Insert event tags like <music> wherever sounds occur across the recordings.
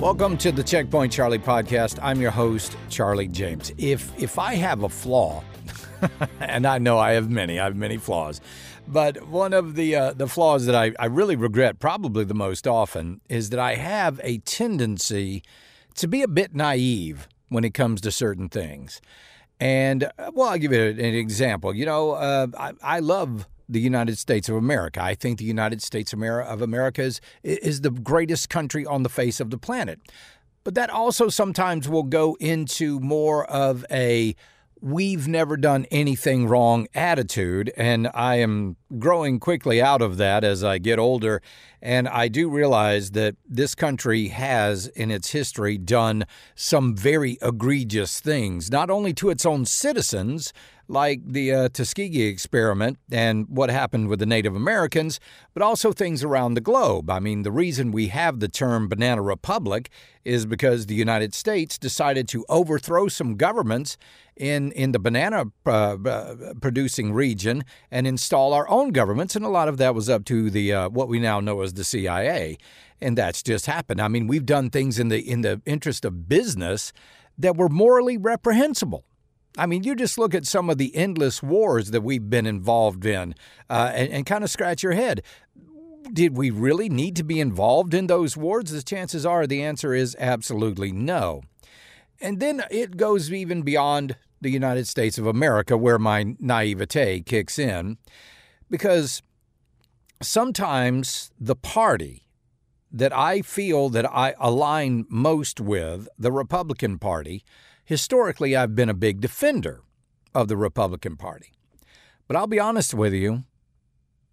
Welcome to the Checkpoint Charlie podcast. I'm your host, Charlie James. If if I have a flaw, <laughs> and I know I have many, I have many flaws, but one of the uh, the flaws that I, I really regret probably the most often is that I have a tendency to be a bit naive when it comes to certain things. And uh, well, I'll give you an example. You know, uh, I, I love the United States of America. I think the United States of America is, is the greatest country on the face of the planet. But that also sometimes will go into more of a we've never done anything wrong attitude. And I am growing quickly out of that as I get older. And I do realize that this country has, in its history, done some very egregious things, not only to its own citizens, like the uh, Tuskegee experiment and what happened with the Native Americans, but also things around the globe. I mean, the reason we have the term banana republic is because the United States decided to overthrow some governments in, in the banana uh, uh, producing region and install our own governments. And a lot of that was up to the uh, what we now know as the CIA. And that's just happened. I mean, we've done things in the in the interest of business that were morally reprehensible. I mean, you just look at some of the endless wars that we've been involved in uh, and, and kind of scratch your head. Did we really need to be involved in those wars? The chances are the answer is absolutely no. And then it goes even beyond the United States of America, where my naivete kicks in, because sometimes the party that I feel that I align most with, the Republican Party, historically I've been a big defender of the Republican Party. But I'll be honest with you,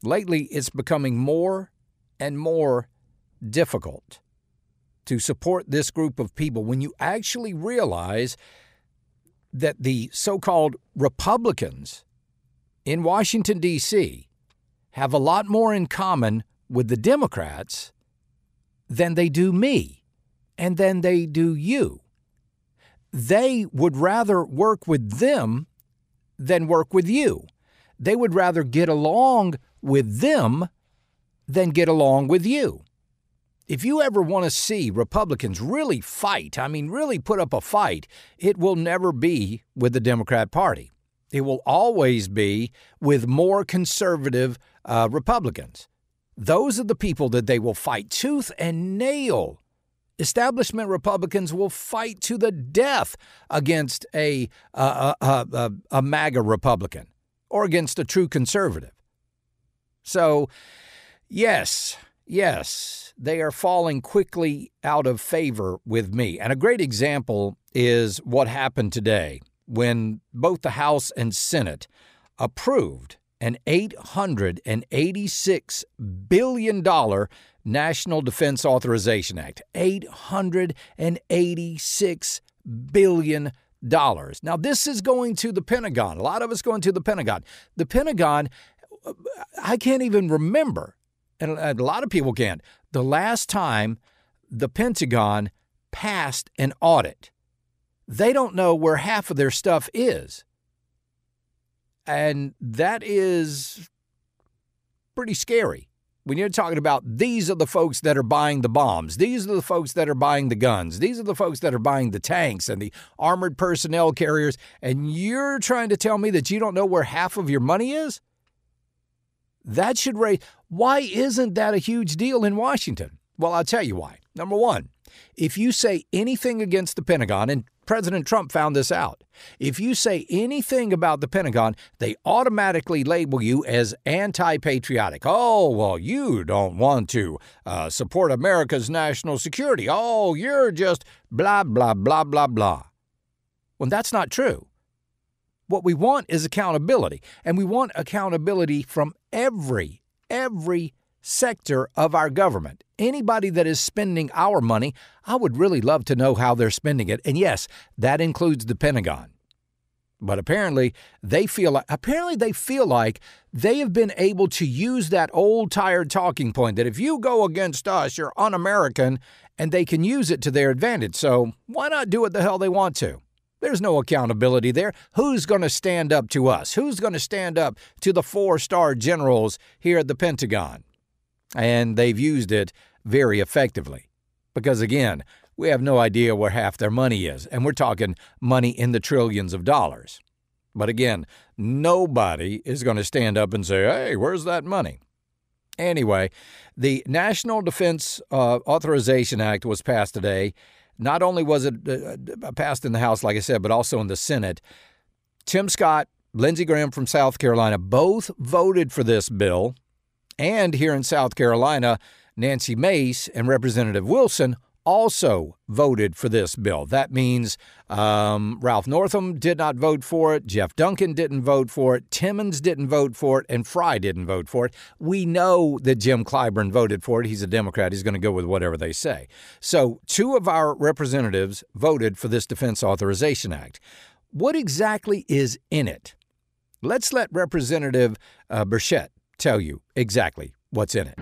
lately it's becoming more and more difficult to support this group of people when you actually realize that the so called Republicans in Washington, D.C. have a lot more in common with the Democrats than they do me and than they do you. They would rather work with them than work with you. They would rather get along with them than get along with you. If you ever want to see Republicans really fight, I mean, really put up a fight, it will never be with the Democrat Party. It will always be with more conservative uh, Republicans. Those are the people that they will fight tooth and nail. Establishment Republicans will fight to the death against a, a, a, a MAGA Republican or against a true conservative. So, yes, yes, they are falling quickly out of favor with me. And a great example is what happened today when both the House and Senate approved an $886 billion National Defense Authorization Act. $886 billion. Now, this is going to the Pentagon. A lot of it's going to the Pentagon. The Pentagon, uh, I can't even remember, and a lot of people can't, the last time the Pentagon passed an audit. They don't know where half of their stuff is. And that is pretty scary. When you're talking about these are the folks that are buying the bombs, these are the folks that are buying the guns, these are the folks that are buying the tanks and the armored personnel carriers, and you're trying to tell me that you don't know where half of your money is? That should raise. Why isn't that a huge deal in Washington? Well, I'll tell you why. Number one, if you say anything against the Pentagon, and President Trump found this out. If you say anything about the Pentagon, they automatically label you as anti patriotic. Oh, well, you don't want to uh, support America's national security. Oh, you're just blah, blah, blah, blah, blah. Well, that's not true. What we want is accountability, and we want accountability from every, every sector of our government. Anybody that is spending our money, I would really love to know how they're spending it. And yes, that includes the Pentagon. But apparently they feel like apparently they feel like they have been able to use that old tired talking point that if you go against us, you're un-American, and they can use it to their advantage. So why not do what the hell they want to? There's no accountability there. Who's going to stand up to us? Who's going to stand up to the four star generals here at the Pentagon? And they've used it very effectively. Because again, we have no idea where half their money is. And we're talking money in the trillions of dollars. But again, nobody is going to stand up and say, hey, where's that money? Anyway, the National Defense uh, Authorization Act was passed today. Not only was it uh, uh, passed in the House, like I said, but also in the Senate. Tim Scott, Lindsey Graham from South Carolina both voted for this bill. And here in South Carolina, Nancy Mace and Representative Wilson also voted for this bill. That means um, Ralph Norman did not vote for it, Jeff Duncan didn't vote for it, Timmons didn't vote for it, and Fry didn't vote for it. We know that Jim Clyburn voted for it. He's a Democrat. He's going to go with whatever they say. So, two of our representatives voted for this Defense Authorization Act. What exactly is in it? Let's let Representative uh, Burchett tell you exactly what's in it.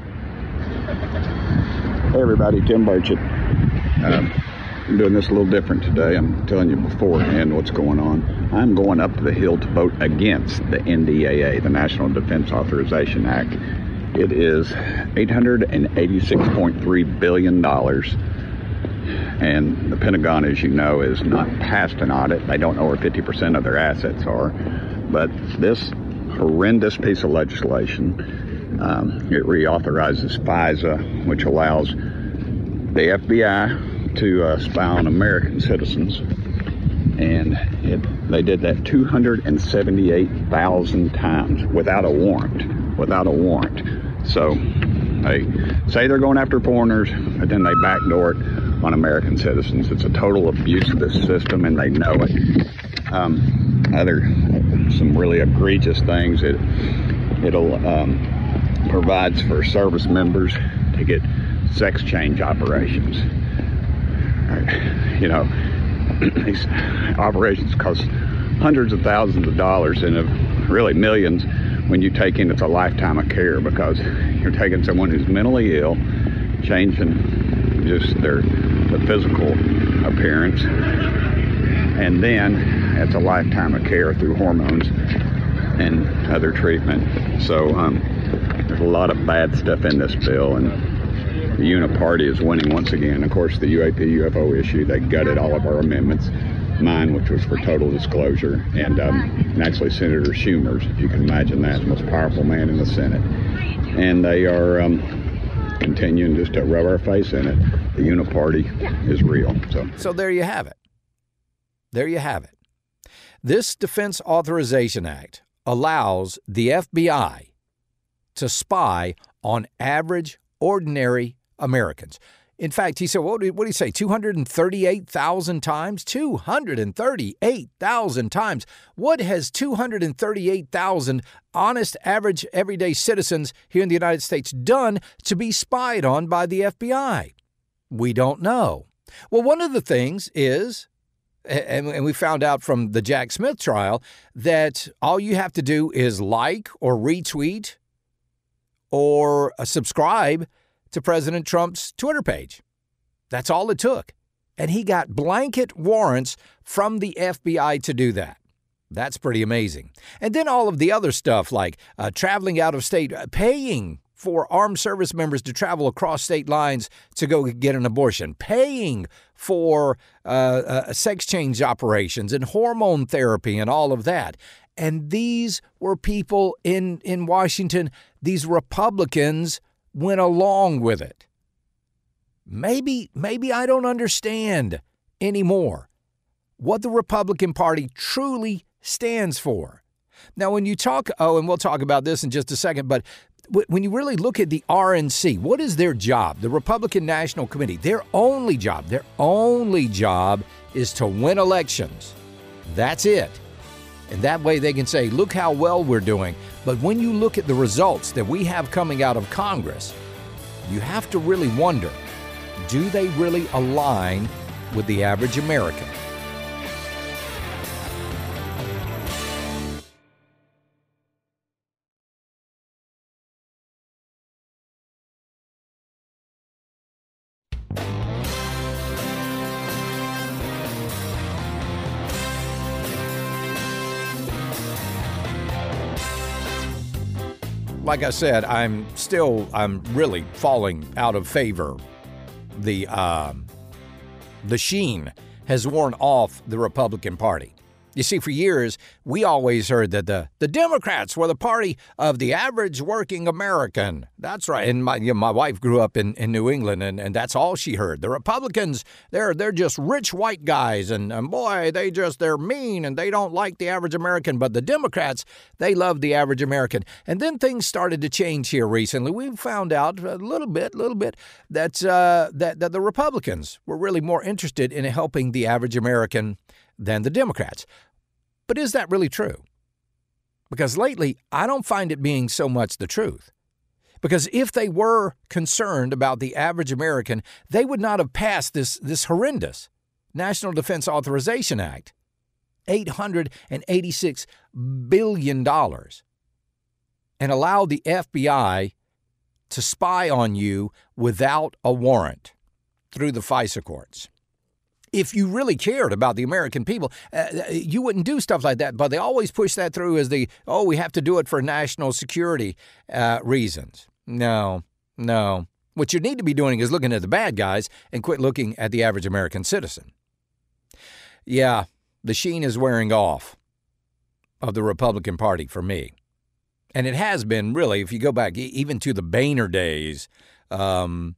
Hey everybody, Tim Burchett. Um, I'm doing this a little different today. I'm telling you beforehand what's going on. I'm going up the Hill to vote against the NDAA, the National Defense Authorization Act. It is $886.3 billion. And the Pentagon, as you know, is not passed an audit. They don't know where 50% of their assets are. But this horrendous piece of legislation um, it reauthorizes FISA, which allows the FBI to uh, spy on American citizens. And it, they did that 278,000 times without a warrant. Without a warrant. So they say they're going after foreigners, but then they backdoor it on American citizens. It's a total abuse of this system, and they know it. Um, other some really egregious things. It it'll um, provides for service members to get sex change operations. You know, <clears throat> these operations cost hundreds of thousands of dollars and really millions when you take in it's a lifetime of care because you're taking someone who's mentally ill, changing just their the physical appearance, and then it's a lifetime of care through hormones and other treatment. So um, there's a lot of bad stuff in this bill, and the Uniparty is winning once again. Of course, the UAP UFO issue, they gutted all of our amendments. Mine, which was for total disclosure, and um, actually Senator Schumer's, if you can imagine that, the most powerful man in the Senate. And they are um, continuing just to rub our face in it. The Uniparty is real. So. so there you have it. There you have it. This Defense Authorization Act allows the FBI to spy on average, ordinary Americans. In fact, he said, what did, what say? 238,000 times? 238,000 times. What has 238,000 honest, average, everyday citizens here in the United States done to be spied on by the FBI? We don't know. Well, one of the things is, and we found out from the Jack Smith trial, that all you have to do is like or retweet or subscribe to President Trump's Twitter page. That's all it took. And he got blanket warrants from the FBI to do that. That's pretty amazing. And then all of the other stuff like uh, traveling out of state, uh, paying for armed service members to travel across state lines to go get an abortion, paying for uh, uh sex change operations and hormone therapy and all of that. And these were people in, in Washington, these Republicans went along with it. Maybe, maybe I don't understand anymore what the Republican Party truly stands for. Now, when you talk, oh, and we'll talk about this in just a second, but when you really look at the RNC, what is their job? The Republican National Committee, their only job, their only job is to win elections. That's it. And that way they can say, look how well we're doing. But when you look at the results that we have coming out of Congress, you have to really wonder do they really align with the average American? Like I said, I'm still, I'm really falling out of favor. The um, the sheen has worn off the Republican Party. You see, for years, we always heard that the, the Democrats were the party of the average working American. That's right. And my, you know, my wife grew up in, in New England, and, and that's all she heard. The Republicans, they're, they're just rich white guys, and, and boy, they just, they're mean, and they don't like the average American. But the Democrats, they love the average American. And then things started to change here recently. We found out a little bit, little bit, that, uh, that, that the Republicans were really more interested in helping the average American than the Democrats. But is that really true? Because lately, I don't find it being so much the truth. Because if they were concerned about the average American, they would not have passed this, this horrendous National Defense Authorization Act $886 billion and allowed the FBI to spy on you without a warrant through the FISA courts if you really cared about the American people, uh, uh, you wouldn't do stuff like that. But they always push that through as the, oh, we have to do it for national security uh, reasons. No, no. What you need to be doing is looking at the bad guys and quit looking at the average American citizen. Yeah, the sheen is wearing off of the Republican Party for me. And it has been really, if you go back even to the Boehner days, um,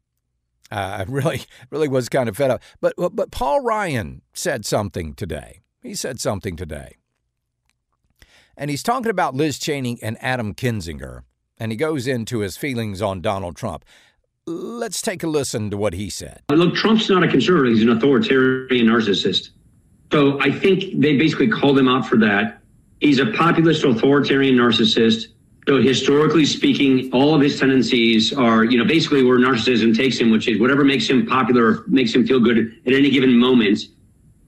uh, <laughs> I really, really was kind of fed up. But, but Paul Ryan said something today. He said something today. And he's talking about Liz Cheney and Adam Kinzinger. And he goes into his feelings on Donald Trump. Let's take a listen to what he said. Look, Trump's not a conservative, he's an authoritarian narcissist. So I think they basically called him out for that. He's a populist authoritarian narcissist. So historically speaking, all of his tendencies are, you know, basically where narcissism takes him, which is whatever makes him popular, makes him feel good at any given moment.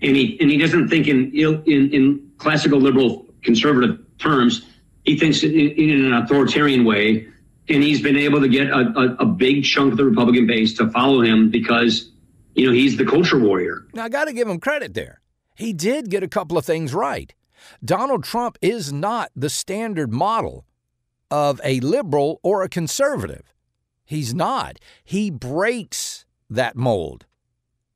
And he and he doesn't think in in, in classical liberal conservative terms. He thinks in, in an authoritarian way, and he's been able to get a, a, a big chunk of the Republican base to follow him because, you know, he's the culture warrior. Now I got to give him credit there. He did get a couple of things right. Donald Trump is not the standard model of a liberal or a conservative. He's not. He breaks that mold.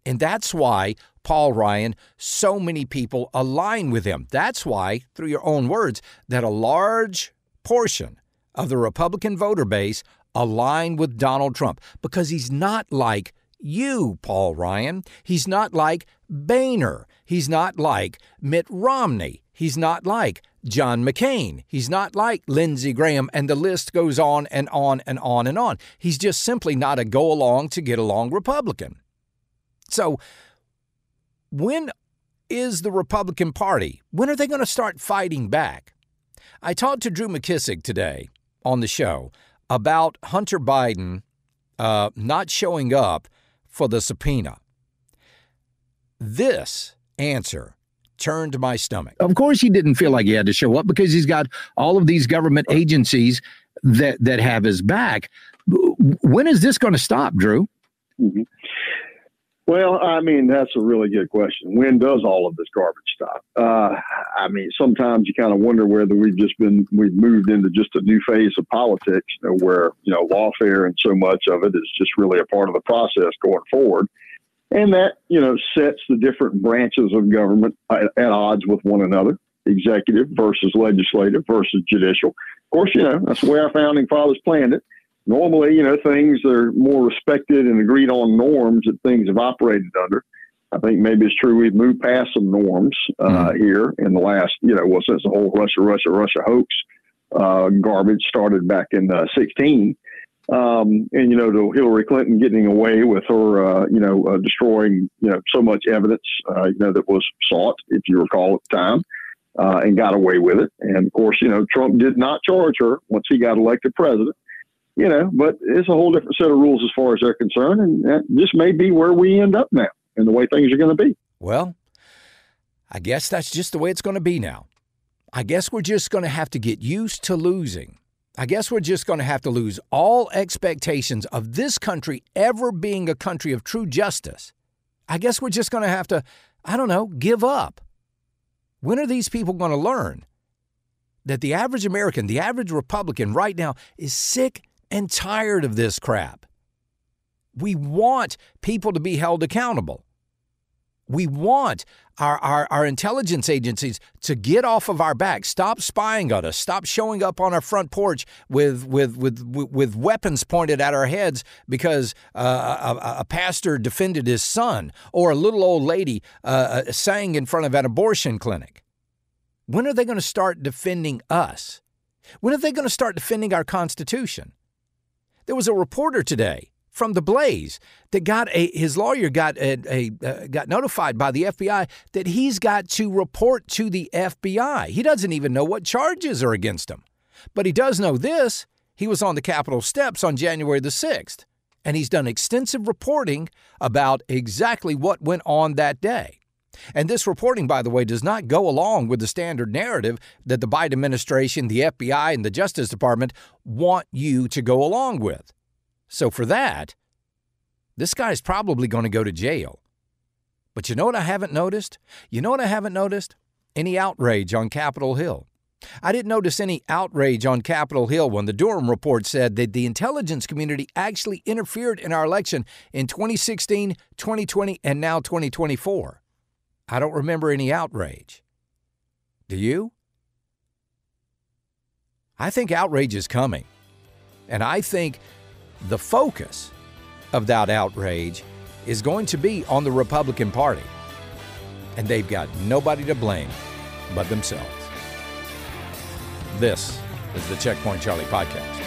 And that's why, Paul Ryan, so many people align with him. That's why, through your own words, that a large portion of the Republican voter base align with Donald Trump because he's not like you, Paul Ryan. He's not like Boehner. He's not like Mitt Romney. He's not like John McCain. He's not like Lindsey Graham, and the list goes on and on and on and on. He's just simply not a go along to get along Republican. So, when is the Republican Party? When are they going to start fighting back? I talked to Drew McKissick today on the show about Hunter Biden uh, not showing up for the subpoena. This answer turned my stomach. Of course, he didn't feel like he had to show up because he's got all of these government agencies that that have his back. When is this going to stop, Drew? Mm-hmm. Well, I mean, that's a really good question. When does all of this garbage stop? Uh, I mean, sometimes you kind of wonder whether we've just been, we've moved into just a new phase of politics you know, where, you know, lawfare and so much of it is just really a part of the process going forward. And that, you know, sets the different branches of government at, at odds with one another executive versus legislative versus judicial. Of course, you know, that's the way our founding fathers planned it. Normally, you know, things are more respected and agreed on norms that things have operated under. I think maybe it's true we've moved past some norms uh, mm-hmm. here in the last, you know, well, since the whole Russia, Russia, Russia hoax uh, garbage started back in uh, 16. Um, and you know, to Hillary Clinton getting away with her, uh, you know, uh, destroying, you know, so much evidence, uh, you know, that was sought, if you recall at the time, uh, and got away with it. And of course, you know, Trump did not charge her once he got elected president. You know, but it's a whole different set of rules as far as they're concerned, and this may be where we end up now, and the way things are going to be. Well, I guess that's just the way it's going to be now. I guess we're just going to have to get used to losing. I guess we're just going to have to lose all expectations of this country ever being a country of true justice. I guess we're just going to have to, I don't know, give up. When are these people going to learn that the average American, the average Republican right now is sick and tired of this crap? We want people to be held accountable. We want our, our, our intelligence agencies to get off of our back, stop spying on us, stop showing up on our front porch with, with, with, with weapons pointed at our heads because uh, a, a, pastor defended his son or a little old lady uh, uh sang in front of an abortion clinic. When are they going to start defending us? When are they going to start defending our Constitution? There was a reporter today from the Blaze that got a his lawyer got a, a uh, got notified by the FBI that he's got to report to the FBI. He doesn't even know what charges are against him. But he does know this. He was on the Capitol steps on January the 6th, and he's done extensive reporting about exactly what went on that day. And this reporting, by the way, does not go along with the standard narrative that the Biden administration, the FBI, and the Justice Department want you to go along with. So for that, this guy's probably going to go to jail. But you know what I haven't noticed? You know what I haven't noticed? Any outrage on Capitol Hill. I didn't notice any outrage on Capitol Hill when the Durham report said that the intelligence community actually interfered in our election in 2016, 2020, and now 2024. I don't remember any outrage. Do you? I think outrage is coming. And I think the focus of that outrage is going to be on the Republican Party. And they've got nobody to blame but themselves. This is the Checkpoint Charlie podcast.